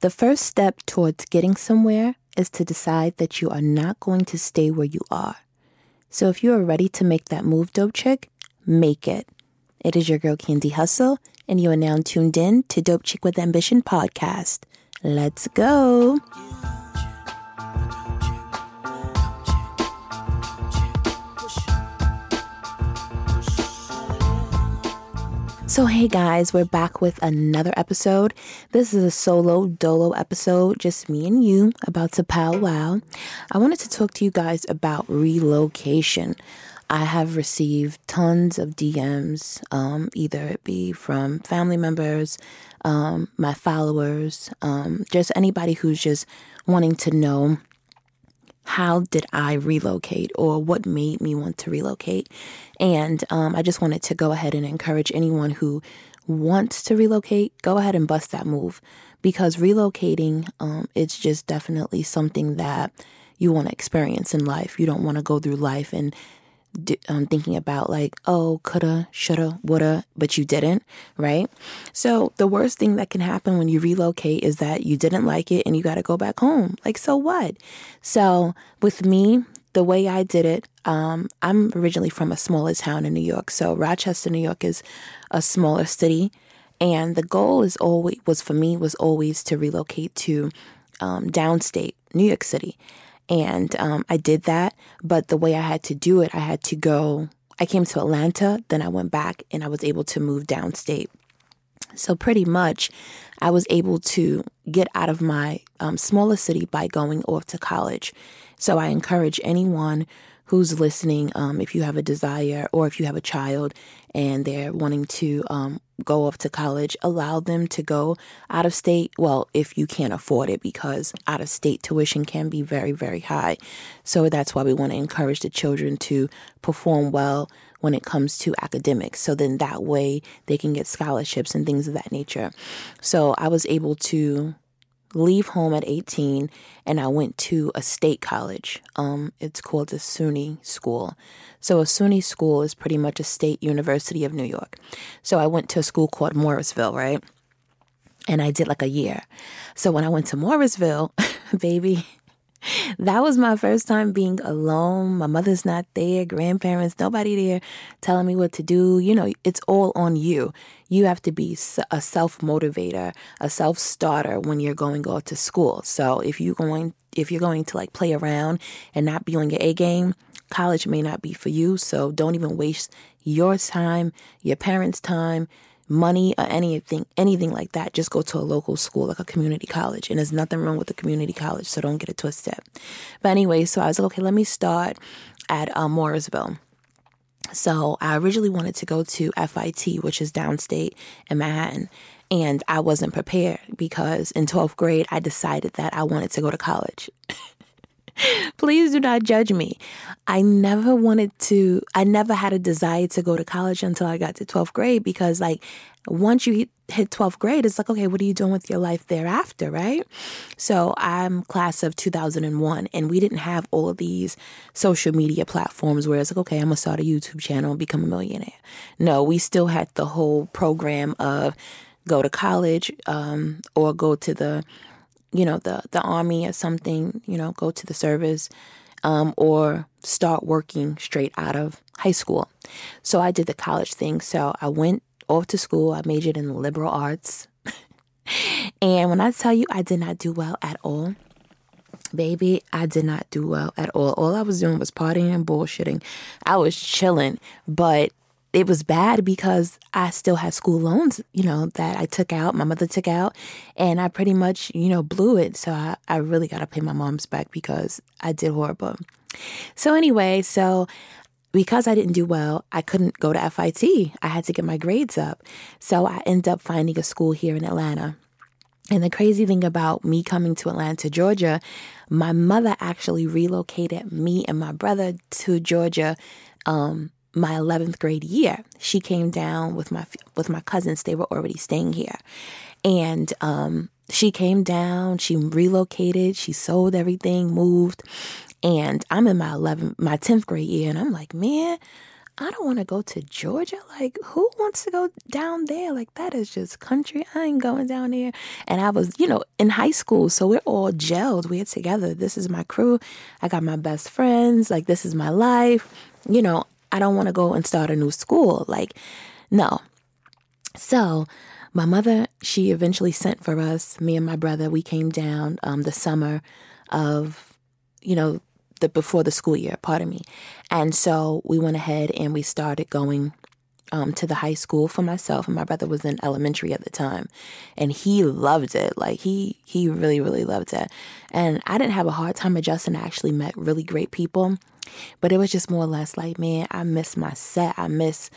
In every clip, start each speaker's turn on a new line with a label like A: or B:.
A: The first step towards getting somewhere is to decide that you are not going to stay where you are. So if you are ready to make that move, dope chick, make it. It is your girl Candy Hustle, and you are now tuned in to Dope Chick with Ambition podcast. Let's go. So, hey guys, we're back with another episode. This is a solo dolo episode, just me and you, about to powwow. I wanted to talk to you guys about relocation. I have received tons of DMs, um, either it be from family members, um, my followers, um, just anybody who's just wanting to know how did I relocate or what made me want to relocate. And um, I just wanted to go ahead and encourage anyone who wants to relocate, go ahead and bust that move because relocating, um, it's just definitely something that you want to experience in life. You don't want to go through life and um, thinking about like, oh, coulda, shoulda, woulda, but you didn't, right? So the worst thing that can happen when you relocate is that you didn't like it and you got to go back home. Like, so what? So with me, the way I did it, um, I'm originally from a smaller town in New York. So Rochester, New York is a smaller city. And the goal is always was for me was always to relocate to um, downstate New York City. And um, I did that. But the way I had to do it, I had to go, I came to Atlanta, then I went back and I was able to move downstate. So, pretty much, I was able to get out of my um, smaller city by going off to college. So, I encourage anyone who's listening, um, if you have a desire or if you have a child and they're wanting to um, go off to college, allow them to go out of state. Well, if you can't afford it, because out of state tuition can be very, very high. So that's why we want to encourage the children to perform well when it comes to academics. So then that way they can get scholarships and things of that nature. So I was able to leave home at 18 and I went to a state college. Um, it's called a SUNY school. So a SUNY school is pretty much a state university of New York. So I went to a school called Morrisville, right? And I did like a year. So when I went to Morrisville, baby, that was my first time being alone. My mother's not there, grandparents, nobody there telling me what to do. You know, it's all on you. You have to be a self motivator, a self starter when you're going off to school. So if you're going, if you're going to like play around and not be on your A game, college may not be for you. So don't even waste your time, your parents' time money or anything anything like that, just go to a local school like a community college. And there's nothing wrong with a community college, so don't get it twisted. But anyway, so I was like, okay, let me start at um, Morrisville. So I originally wanted to go to FIT, which is downstate in Manhattan. And I wasn't prepared because in 12th grade, I decided that I wanted to go to college. Please do not judge me. I never wanted to, I never had a desire to go to college until I got to 12th grade because, like, once you hit 12th grade, it's like, okay, what are you doing with your life thereafter, right? So I'm class of 2001, and we didn't have all of these social media platforms where it's like, okay, I'm gonna start a YouTube channel and become a millionaire. No, we still had the whole program of go to college um, or go to the you know, the, the army or something, you know, go to the service um, or start working straight out of high school. So I did the college thing. So I went off to school. I majored in liberal arts. and when I tell you I did not do well at all, baby, I did not do well at all. All I was doing was partying and bullshitting. I was chilling, but it was bad because I still had school loans, you know, that I took out, my mother took out, and I pretty much, you know, blew it. So I, I really got to pay my mom's back because I did horrible. So, anyway, so because I didn't do well, I couldn't go to FIT. I had to get my grades up. So I ended up finding a school here in Atlanta. And the crazy thing about me coming to Atlanta, Georgia, my mother actually relocated me and my brother to Georgia um, my 11th grade year. She came down with my with my cousins. They were already staying here. And um, she came down, she relocated, she sold everything, moved. And I'm in my 11th my 10th grade year and I'm like, "Man, I don't want to go to Georgia. Like, who wants to go down there? Like, that is just country. I ain't going down there. And I was, you know, in high school. So we're all gelled. We're together. This is my crew. I got my best friends. Like, this is my life. You know, I don't want to go and start a new school. Like, no. So, my mother, she eventually sent for us, me and my brother. We came down um, the summer of, you know, the before the school year, pardon me. And so we went ahead and we started going um, to the high school for myself, and my brother was in elementary at the time, and he loved it. Like he he really really loved it, and I didn't have a hard time adjusting. I actually met really great people, but it was just more or less like, man, I miss my set. I miss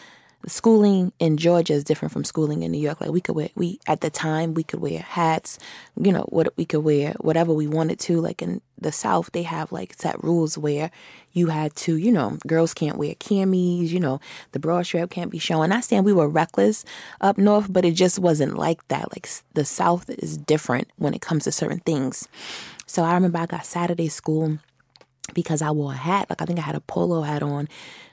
A: schooling in Georgia is different from schooling in New York. Like we could wear we at the time we could wear hats, you know, what we could wear whatever we wanted to. Like in the South, they have like set rules where you had to, you know, girls can't wear camis, you know, the bra strap can't be showing. I stand we were reckless up north, but it just wasn't like that. Like the South is different when it comes to certain things. So I remember I got Saturday school because I wore a hat. Like I think I had a polo hat on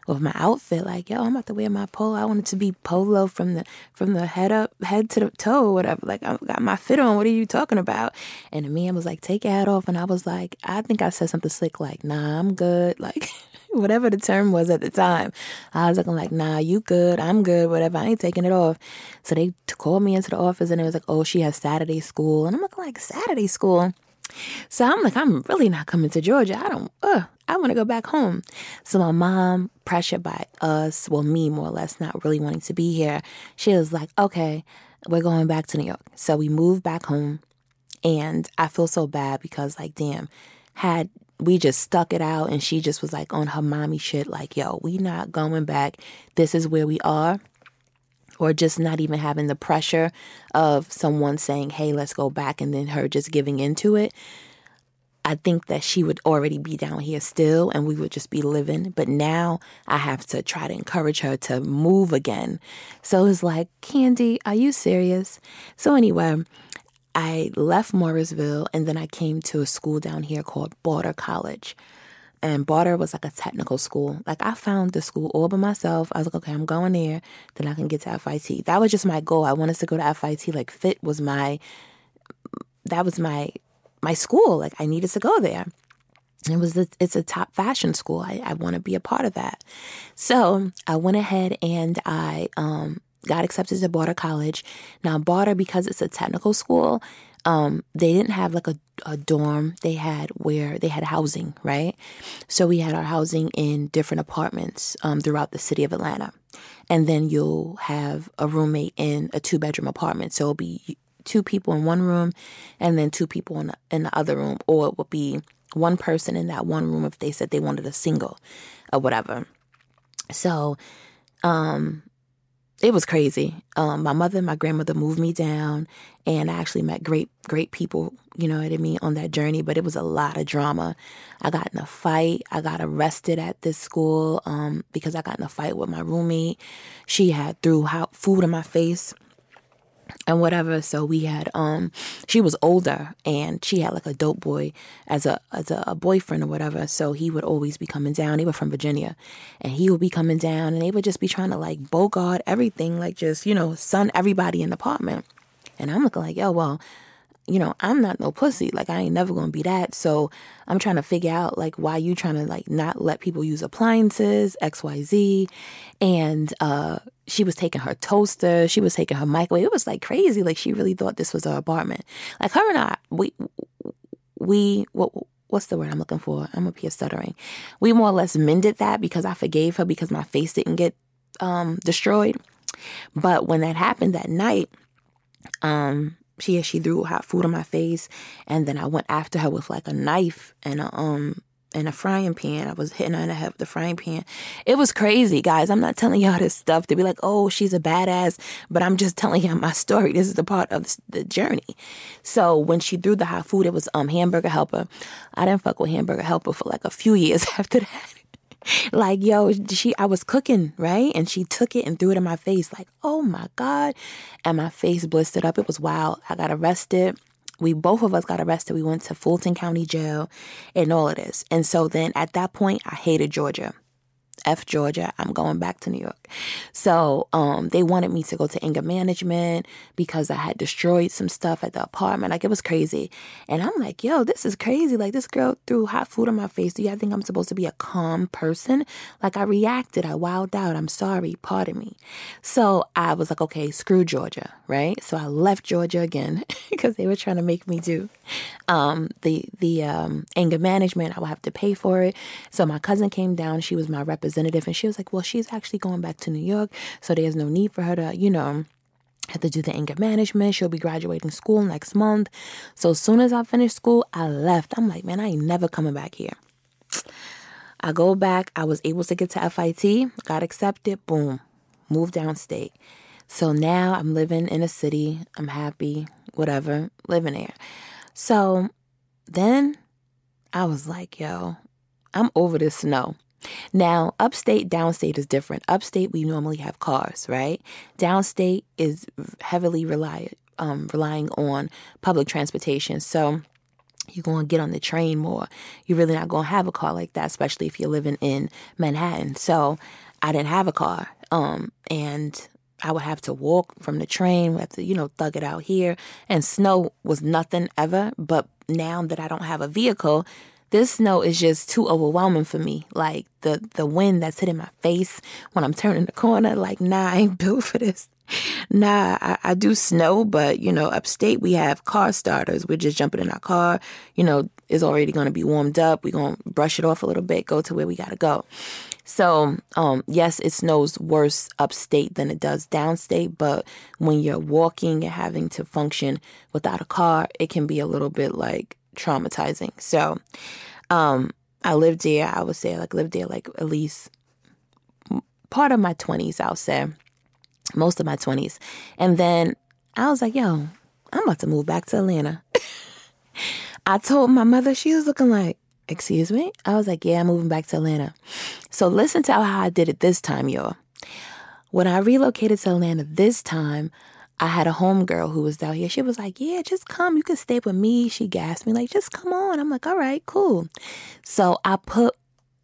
A: with my outfit. Like, yo, I'm about to wear my polo. I wanted to be polo from the from the head up head to the toe whatever. Like I got my fit on. What are you talking about? And the man was like, take your hat off. And I was like, I think I said something slick like, nah, I'm good. Like whatever the term was at the time. I was looking like, nah, you good. I'm good. Whatever. I ain't taking it off. So they called me into the office and it was like, oh, she has Saturday school. And I'm looking like, Saturday school? So I'm like, I'm really not coming to Georgia. I don't, uh, I want to go back home. So my mom, pressured by us, well, me more or less, not really wanting to be here, she was like, okay, we're going back to New York. So we moved back home. And I feel so bad because, like, damn, had we just stuck it out and she just was like on her mommy shit, like, yo, we not going back. This is where we are or just not even having the pressure of someone saying, hey, let's go back, and then her just giving into it. I think that she would already be down here still and we would just be living. But now I have to try to encourage her to move again. So it's like, Candy, are you serious? So, anyway, I left Morrisville and then I came to a school down here called Bauder College and Bauder was like a technical school. Like I found the school all by myself. I was like, okay, I'm going there, then I can get to FIT. That was just my goal. I wanted to go to FIT. Like fit was my that was my my school. Like I needed to go there. It was it's a top fashion school. I, I want to be a part of that. So I went ahead and I um, got accepted to Bauder College. Now Bauder, because it's a technical school, um, they didn't have like a, a dorm. They had where they had housing, right? So we had our housing in different apartments um, throughout the city of Atlanta. And then you'll have a roommate in a two bedroom apartment. So it'll be two people in one room and then two people in the, in the other room. Or it would be one person in that one room if they said they wanted a single or whatever. So, um, it was crazy. Um, my mother and my grandmother moved me down, and I actually met great, great people, you know what I mean, on that journey. But it was a lot of drama. I got in a fight. I got arrested at this school um, because I got in a fight with my roommate. She had threw food in my face and whatever. So we had um she was older and she had like a dope boy as a as a, a, boyfriend or whatever. So he would always be coming down. He was from Virginia. And he would be coming down and they would just be trying to like bogart everything, like just, you know, sun everybody in the apartment. And I'm looking like, yo, well, you know, I'm not no pussy. Like I ain't never gonna be that. So I'm trying to figure out like why you trying to like not let people use appliances, XYZ. And uh she was taking her toaster, she was taking her microwave. It was like crazy. Like she really thought this was her apartment. Like her and I, we we what what's the word I'm looking for? I'm up here stuttering. We more or less mended that because I forgave her because my face didn't get um destroyed. But when that happened that night, um, she she threw hot food on my face, and then I went after her with like a knife and a um and a frying pan. I was hitting her in the head with the frying pan. It was crazy, guys. I'm not telling y'all this stuff to be like, oh, she's a badass, but I'm just telling y'all my story. This is a part of the journey. So when she threw the hot food, it was um hamburger helper. I didn't fuck with hamburger helper for like a few years after that like, yo, she, I was cooking, right? And she took it and threw it in my face, like, oh my God. And my face blistered up. It was wild. I got arrested. We both of us got arrested. We went to Fulton County Jail and all of this. And so then at that point, I hated Georgia. F Georgia, I'm going back to New York. So um, they wanted me to go to anger management because I had destroyed some stuff at the apartment. Like it was crazy. And I'm like, yo, this is crazy. Like this girl threw hot food on my face. Do you think I'm supposed to be a calm person? Like I reacted, I wilded out. I'm sorry, pardon me. So I was like, okay, screw Georgia, right? So I left Georgia again because they were trying to make me do um, the the um, anger management. I would have to pay for it. So my cousin came down. She was my representative, and she was like, "Well, she's actually going back to New York, so there's no need for her to, you know." Have to do the anger management. She'll be graduating school next month. So as soon as I finished school, I left. I'm like, man, I ain't never coming back here. I go back. I was able to get to FIT, got accepted. Boom, moved downstate. So now I'm living in a city. I'm happy, whatever, living there. So then I was like, yo, I'm over this snow. Now, upstate, downstate is different. Upstate, we normally have cars, right? Downstate is heavily rely, um, relying on public transportation. So you're going to get on the train more. You're really not going to have a car like that, especially if you're living in Manhattan. So I didn't have a car. Um, and I would have to walk from the train, we have to, you know, thug it out here. And snow was nothing ever. But now that I don't have a vehicle, this snow is just too overwhelming for me. Like the the wind that's hitting my face when I'm turning the corner, like nah, I ain't built for this. Nah, I, I do snow, but you know, upstate we have car starters. We're just jumping in our car. You know, it's already gonna be warmed up. We're gonna brush it off a little bit, go to where we gotta go. So, um, yes, it snows worse upstate than it does downstate, but when you're walking and having to function without a car, it can be a little bit like traumatizing. So, um, I lived there, I would say, like, lived there like at least part of my 20s, I'll say, most of my 20s. And then I was like, yo, I'm about to move back to Atlanta. I told my mother, she was looking like, excuse me? I was like, yeah, I'm moving back to Atlanta. So listen to how I did it this time, y'all. When I relocated to Atlanta this time, I had a homegirl who was down here. She was like, Yeah, just come. You can stay with me. She gasped me, like, just come on. I'm like, All right, cool. So I put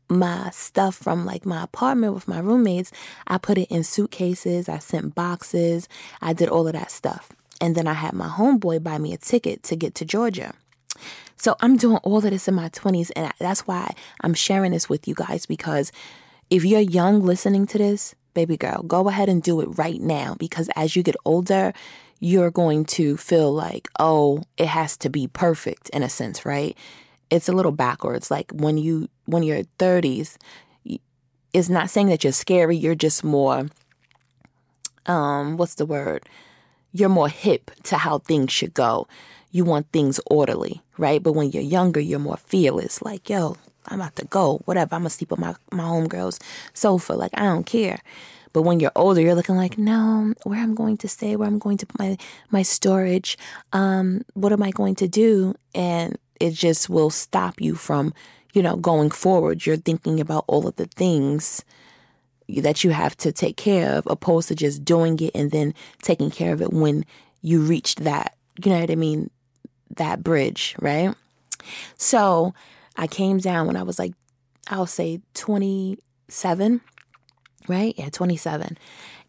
A: my stuff from like my apartment with my roommates, I put it in suitcases. I sent boxes. I did all of that stuff. And then I had my homeboy buy me a ticket to get to Georgia. So I'm doing all of this in my 20s. And that's why I'm sharing this with you guys because if you're young listening to this, baby girl, go ahead and do it right now because as you get older, you're going to feel like, oh, it has to be perfect in a sense, right? It's a little backwards. Like when you when you're 30s, it's not saying that you're scary, you're just more um what's the word? You're more hip to how things should go. You want things orderly, right? But when you're younger, you're more fearless. Like, yo, I'm about to go, whatever. I'm gonna sleep on my my homegirl's sofa. Like I don't care. But when you're older, you're looking like, no, where I'm going to stay, where I'm going to put my my storage, um, what am I going to do? And it just will stop you from, you know, going forward. You're thinking about all of the things that you have to take care of, opposed to just doing it and then taking care of it when you reached that, you know what I mean, that bridge, right? So I came down when I was like, I'll say 27, right? Yeah, 27.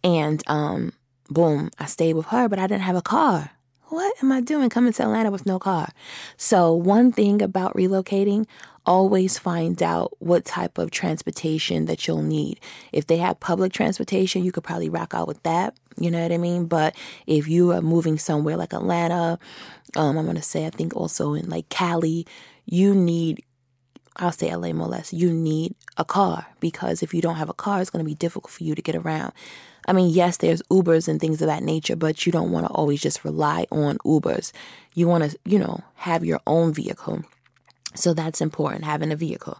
A: And um, boom, I stayed with her, but I didn't have a car. What am I doing coming to Atlanta with no car? So, one thing about relocating, always find out what type of transportation that you'll need. If they have public transportation, you could probably rock out with that. You know what I mean? But if you are moving somewhere like Atlanta, um, I'm going to say, I think also in like Cali, you need I'll say LA more or less, you need a car because if you don't have a car, it's going to be difficult for you to get around. I mean, yes, there's Ubers and things of that nature, but you don't want to always just rely on Ubers. You want to, you know, have your own vehicle. So that's important, having a vehicle.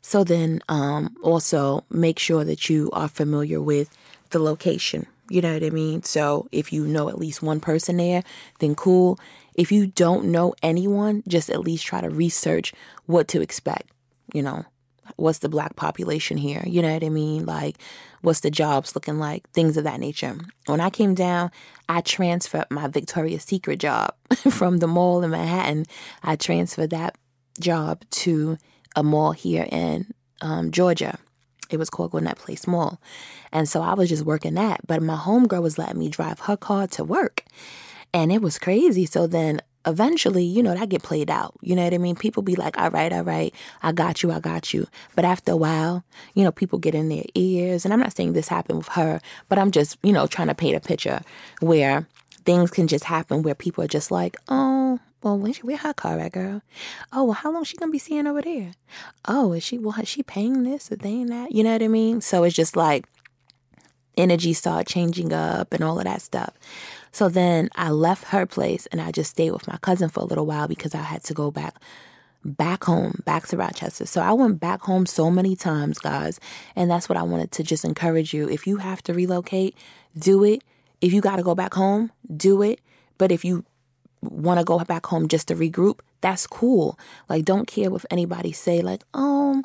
A: So then um, also make sure that you are familiar with the location. You know what I mean? So if you know at least one person there, then cool. If you don't know anyone, just at least try to research what to expect. You know, what's the black population here? You know what I mean? Like, what's the jobs looking like? Things of that nature. When I came down, I transferred my Victoria's Secret job from the mall in Manhattan. I transferred that job to a mall here in um, Georgia. It was called Gwinnett Place Mall. And so I was just working that. But my homegirl was letting me drive her car to work. And it was crazy. So then eventually, you know, that get played out. You know what I mean? People be like, all right, all right, I got you, I got you. But after a while, you know, people get in their ears. And I'm not saying this happened with her, but I'm just, you know, trying to paint a picture where things can just happen where people are just like, oh, well, when she where her car at, girl? Oh, well, how long she gonna be seeing over there? Oh, is she, well, is she paying this or paying that? You know what I mean? So it's just like energy start changing up and all of that stuff. So then I left her place and I just stayed with my cousin for a little while because I had to go back back home, back to Rochester. So I went back home so many times, guys. And that's what I wanted to just encourage you. If you have to relocate, do it. If you got to go back home, do it. But if you want to go back home just to regroup, that's cool. Like, don't care if anybody say, like, oh,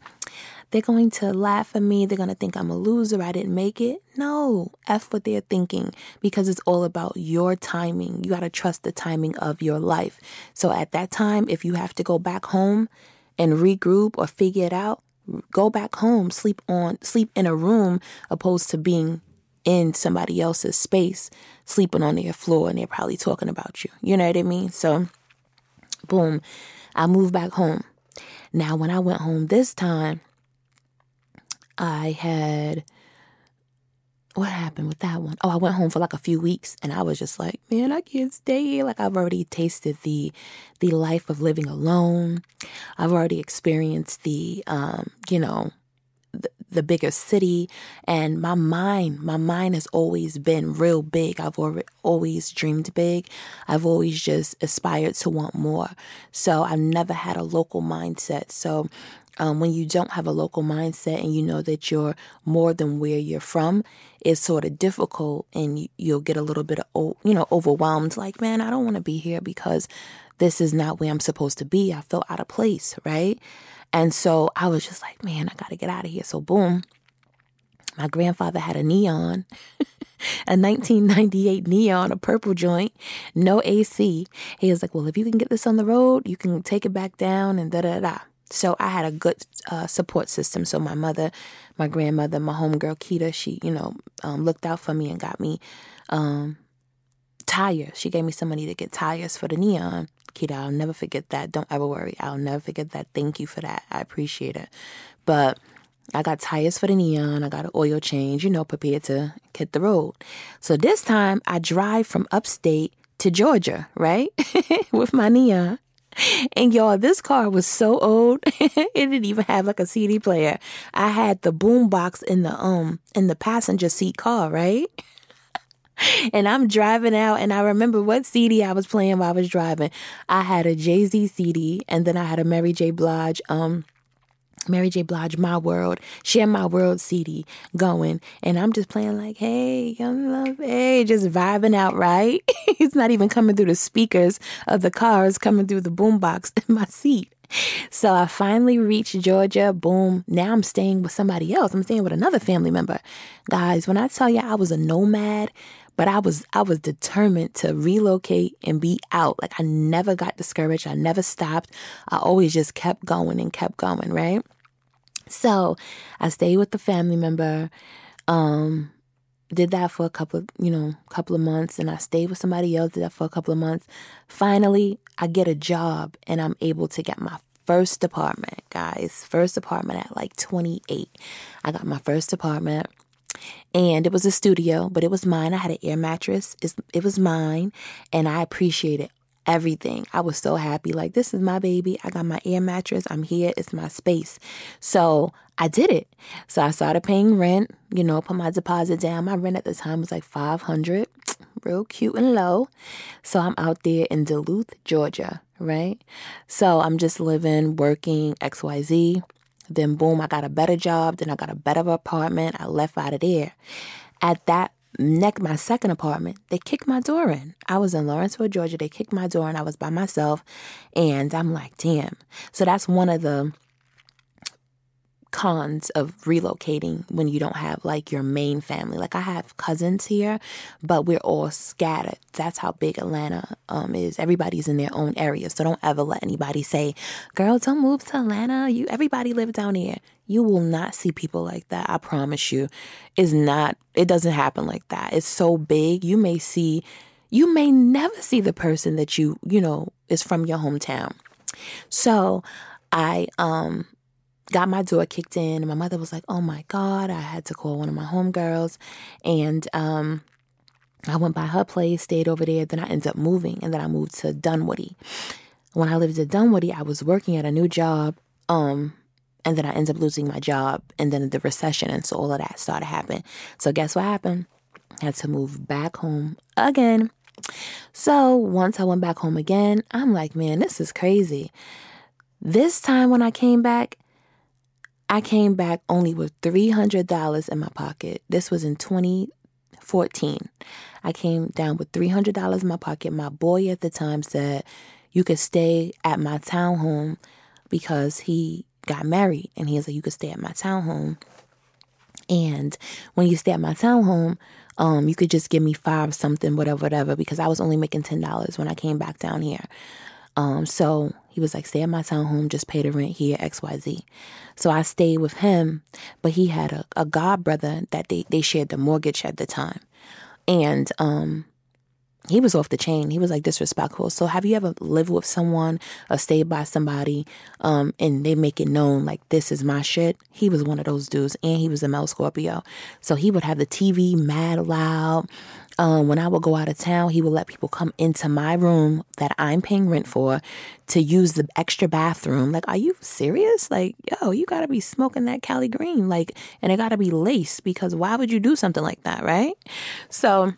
A: they're going to laugh at me. They're going to think I'm a loser. I didn't make it. No, F what they're thinking because it's all about your timing. You got to trust the timing of your life. So at that time, if you have to go back home and regroup or figure it out, go back home, sleep on, sleep in a room opposed to being in somebody else's space, sleeping on their floor and they're probably talking about you. You know what I mean? So, boom, I moved back home. Now, when I went home this time, I had what happened with that one? Oh, I went home for like a few weeks and I was just like, man, I can't stay here. Like I've already tasted the the life of living alone. I've already experienced the um, you know, the, bigger city and my mind, my mind has always been real big. I've always dreamed big. I've always just aspired to want more. So I've never had a local mindset. So um, when you don't have a local mindset and you know that you're more than where you're from, it's sort of difficult and you'll get a little bit of, you know, overwhelmed. Like, man, I don't want to be here because this is not where I'm supposed to be. I feel out of place, right? And so I was just like, man, I got to get out of here. So, boom, my grandfather had a neon. a 1998 neon, a purple joint, no AC. He was like, Well, if you can get this on the road, you can take it back down and da da da. So I had a good uh, support system. So my mother, my grandmother, my homegirl Kita, she, you know, um, looked out for me and got me um, tires. She gave me some money to get tires for the neon. Kita, I'll never forget that. Don't ever worry. I'll never forget that. Thank you for that. I appreciate it. But I got tires for the neon. I got an oil change, you know, prepared to hit the road. So this time I drive from upstate to Georgia, right? With my neon. And y'all, this car was so old. it didn't even have like a CD player. I had the boom box in the um in the passenger seat car, right? and I'm driving out and I remember what CD I was playing while I was driving. I had a Jay-Z CD and then I had a Mary J. Blige um Mary J. Blige, My World, Share My World CD going. And I'm just playing like, hey, young love, hey, just vibing out, right? it's not even coming through the speakers of the car, it's coming through the boombox in my seat. So I finally reached Georgia. Boom. Now I'm staying with somebody else. I'm staying with another family member. Guys, when I tell you I was a nomad, but I was I was determined to relocate and be out. Like I never got discouraged. I never stopped. I always just kept going and kept going, right? So I stayed with the family member. Um, did that for a couple of, you know, couple of months and I stayed with somebody else, did that for a couple of months. Finally, I get a job and I'm able to get my first apartment, guys. First apartment at like 28. I got my first apartment and it was a studio, but it was mine. I had an air mattress. it was mine and I appreciated everything. I was so happy. Like, this is my baby. I got my air mattress. I'm here. It's my space. So I did it. So I started paying rent, you know, put my deposit down. My rent at the time was like 500 real cute and low. So I'm out there in Duluth, Georgia, right? So I'm just living, working, XYZ. Then boom, I got a better job. Then I got a better apartment. I left out of there. At that neck my second apartment, they kicked my door in. I was in Lawrenceville, Georgia. They kicked my door and I was by myself. And I'm like, damn. So that's one of the cons of relocating when you don't have like your main family. Like I have cousins here, but we're all scattered. That's how big Atlanta um, is. Everybody's in their own area. So don't ever let anybody say, "Girl, don't move to Atlanta. You everybody live down here." You will not see people like that. I promise you. It's not it doesn't happen like that. It's so big. You may see you may never see the person that you, you know, is from your hometown. So, I um got my door kicked in and my mother was like, "Oh my god, I had to call one of my homegirls." And um I went by her place, stayed over there, then I ended up moving and then I moved to Dunwoody. When I lived in Dunwoody, I was working at a new job um and then I ended up losing my job and then the recession and so all of that started happening. So guess what happened? I had to move back home again. So once I went back home again, I'm like, man, this is crazy. This time when I came back, I came back only with $300 in my pocket. This was in 2014. I came down with $300 in my pocket. My boy at the time said, You could stay at my townhome because he got married. And he was like, You could stay at my townhome. And when you stay at my townhome, um, you could just give me five something, whatever, whatever, because I was only making ten dollars when I came back down here. Um, so he was like, stay at my townhome, just pay the rent here, XYZ. So I stayed with him, but he had a, a god brother that they, they shared the mortgage at the time. And um he was off the chain. He was like disrespectful. So have you ever lived with someone or stayed by somebody um, and they make it known like this is my shit? He was one of those dudes and he was a male Scorpio. So he would have the TV mad loud. Um, when I would go out of town, he would let people come into my room that I'm paying rent for to use the extra bathroom. Like, are you serious? Like, yo, you gotta be smoking that Cali Green. Like, and it gotta be laced because why would you do something like that, right? So,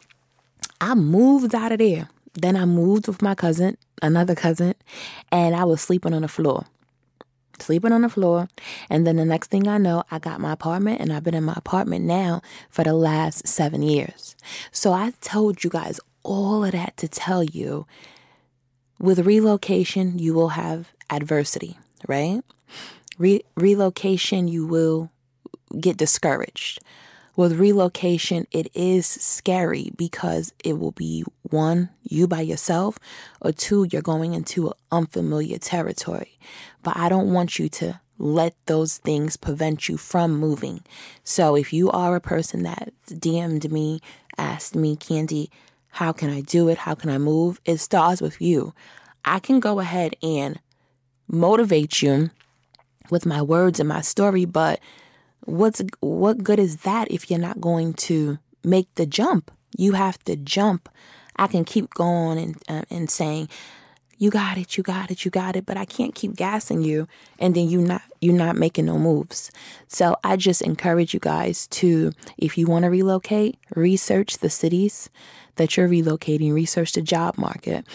A: I moved out of there. Then I moved with my cousin, another cousin, and I was sleeping on the floor. Sleeping on the floor. And then the next thing I know, I got my apartment, and I've been in my apartment now for the last seven years. So I told you guys all of that to tell you with relocation, you will have adversity, right? Re- relocation, you will get discouraged with relocation, it is scary because it will be one, you by yourself, or two, you're going into unfamiliar territory. But I don't want you to let those things prevent you from moving. So if you are a person that DM'd me, asked me, Candy, how can I do it? How can I move? It starts with you. I can go ahead and motivate you with my words and my story, but what's what good is that if you're not going to make the jump? You have to jump. I can keep going and uh, and saying, "You got it, you got it, you got it," but I can't keep gassing you, and then you not you're not making no moves. So I just encourage you guys to, if you want to relocate, research the cities that you're relocating, research the job market,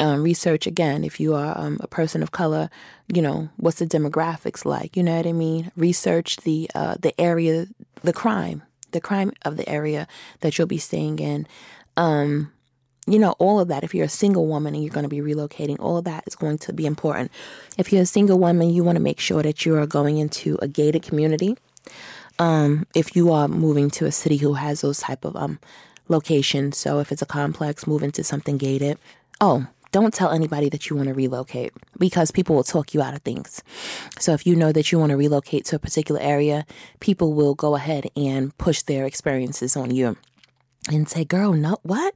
A: um, research again if you are um, a person of color you know what's the demographics like you know what i mean? Research the uh, the area the crime the crime of the area that you'll be staying in. Um, you know all of that if you're a single woman and you're going to be relocating all of that is going to be important. If you're a single woman you want to make sure that you are going into a gated community. Um, if you are moving to a city who has those type of um, locations so if it's a complex move into something gated. Oh don't tell anybody that you want to relocate because people will talk you out of things. So if you know that you want to relocate to a particular area, people will go ahead and push their experiences on you and say, "Girl, no, what?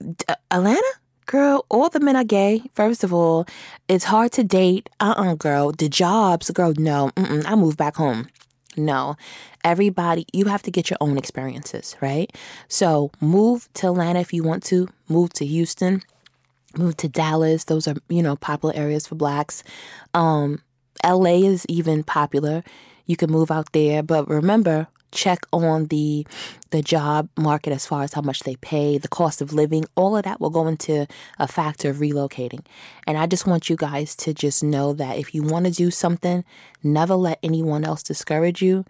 A: D- uh, Atlanta? Girl, all the men are gay. First of all, it's hard to date. Uh-uh, girl. The jobs, girl, no. I move back home." No, everybody, you have to get your own experiences, right? So move to Atlanta if you want to, move to Houston, moved to Dallas. Those are, you know, popular areas for blacks. Um, LA is even popular. You can move out there, but remember, check on the the job market as far as how much they pay, the cost of living, all of that will go into a factor of relocating. And I just want you guys to just know that if you want to do something, never let anyone else discourage you.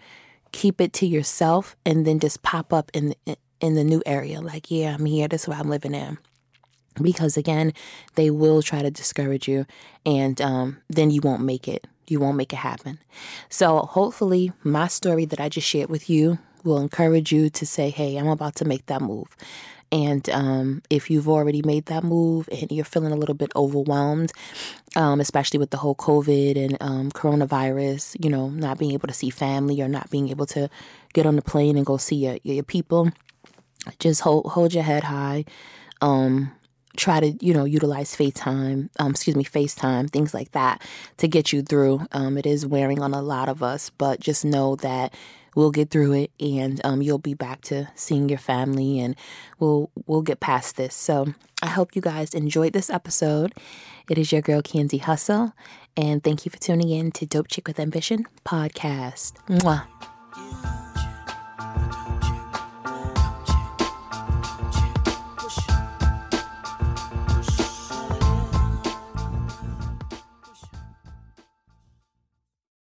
A: Keep it to yourself and then just pop up in the, in the new area like, yeah, I'm here, this is where I'm living in because again they will try to discourage you and um, then you won't make it you won't make it happen. So, hopefully, my story that I just shared with you will encourage you to say, Hey, I'm about to make that move. And um, if you've already made that move and you're feeling a little bit overwhelmed, um, especially with the whole COVID and um, coronavirus, you know, not being able to see family or not being able to get on the plane and go see your, your people, just hold hold your head high. Try to you know utilize FaceTime, um, excuse me, FaceTime, things like that to get you through. Um, it is wearing on a lot of us, but just know that we'll get through it, and um, you'll be back to seeing your family, and we'll we'll get past this. So I hope you guys enjoyed this episode. It is your girl Candy Hustle, and thank you for tuning in to Dope Chick with Ambition podcast. Mwah.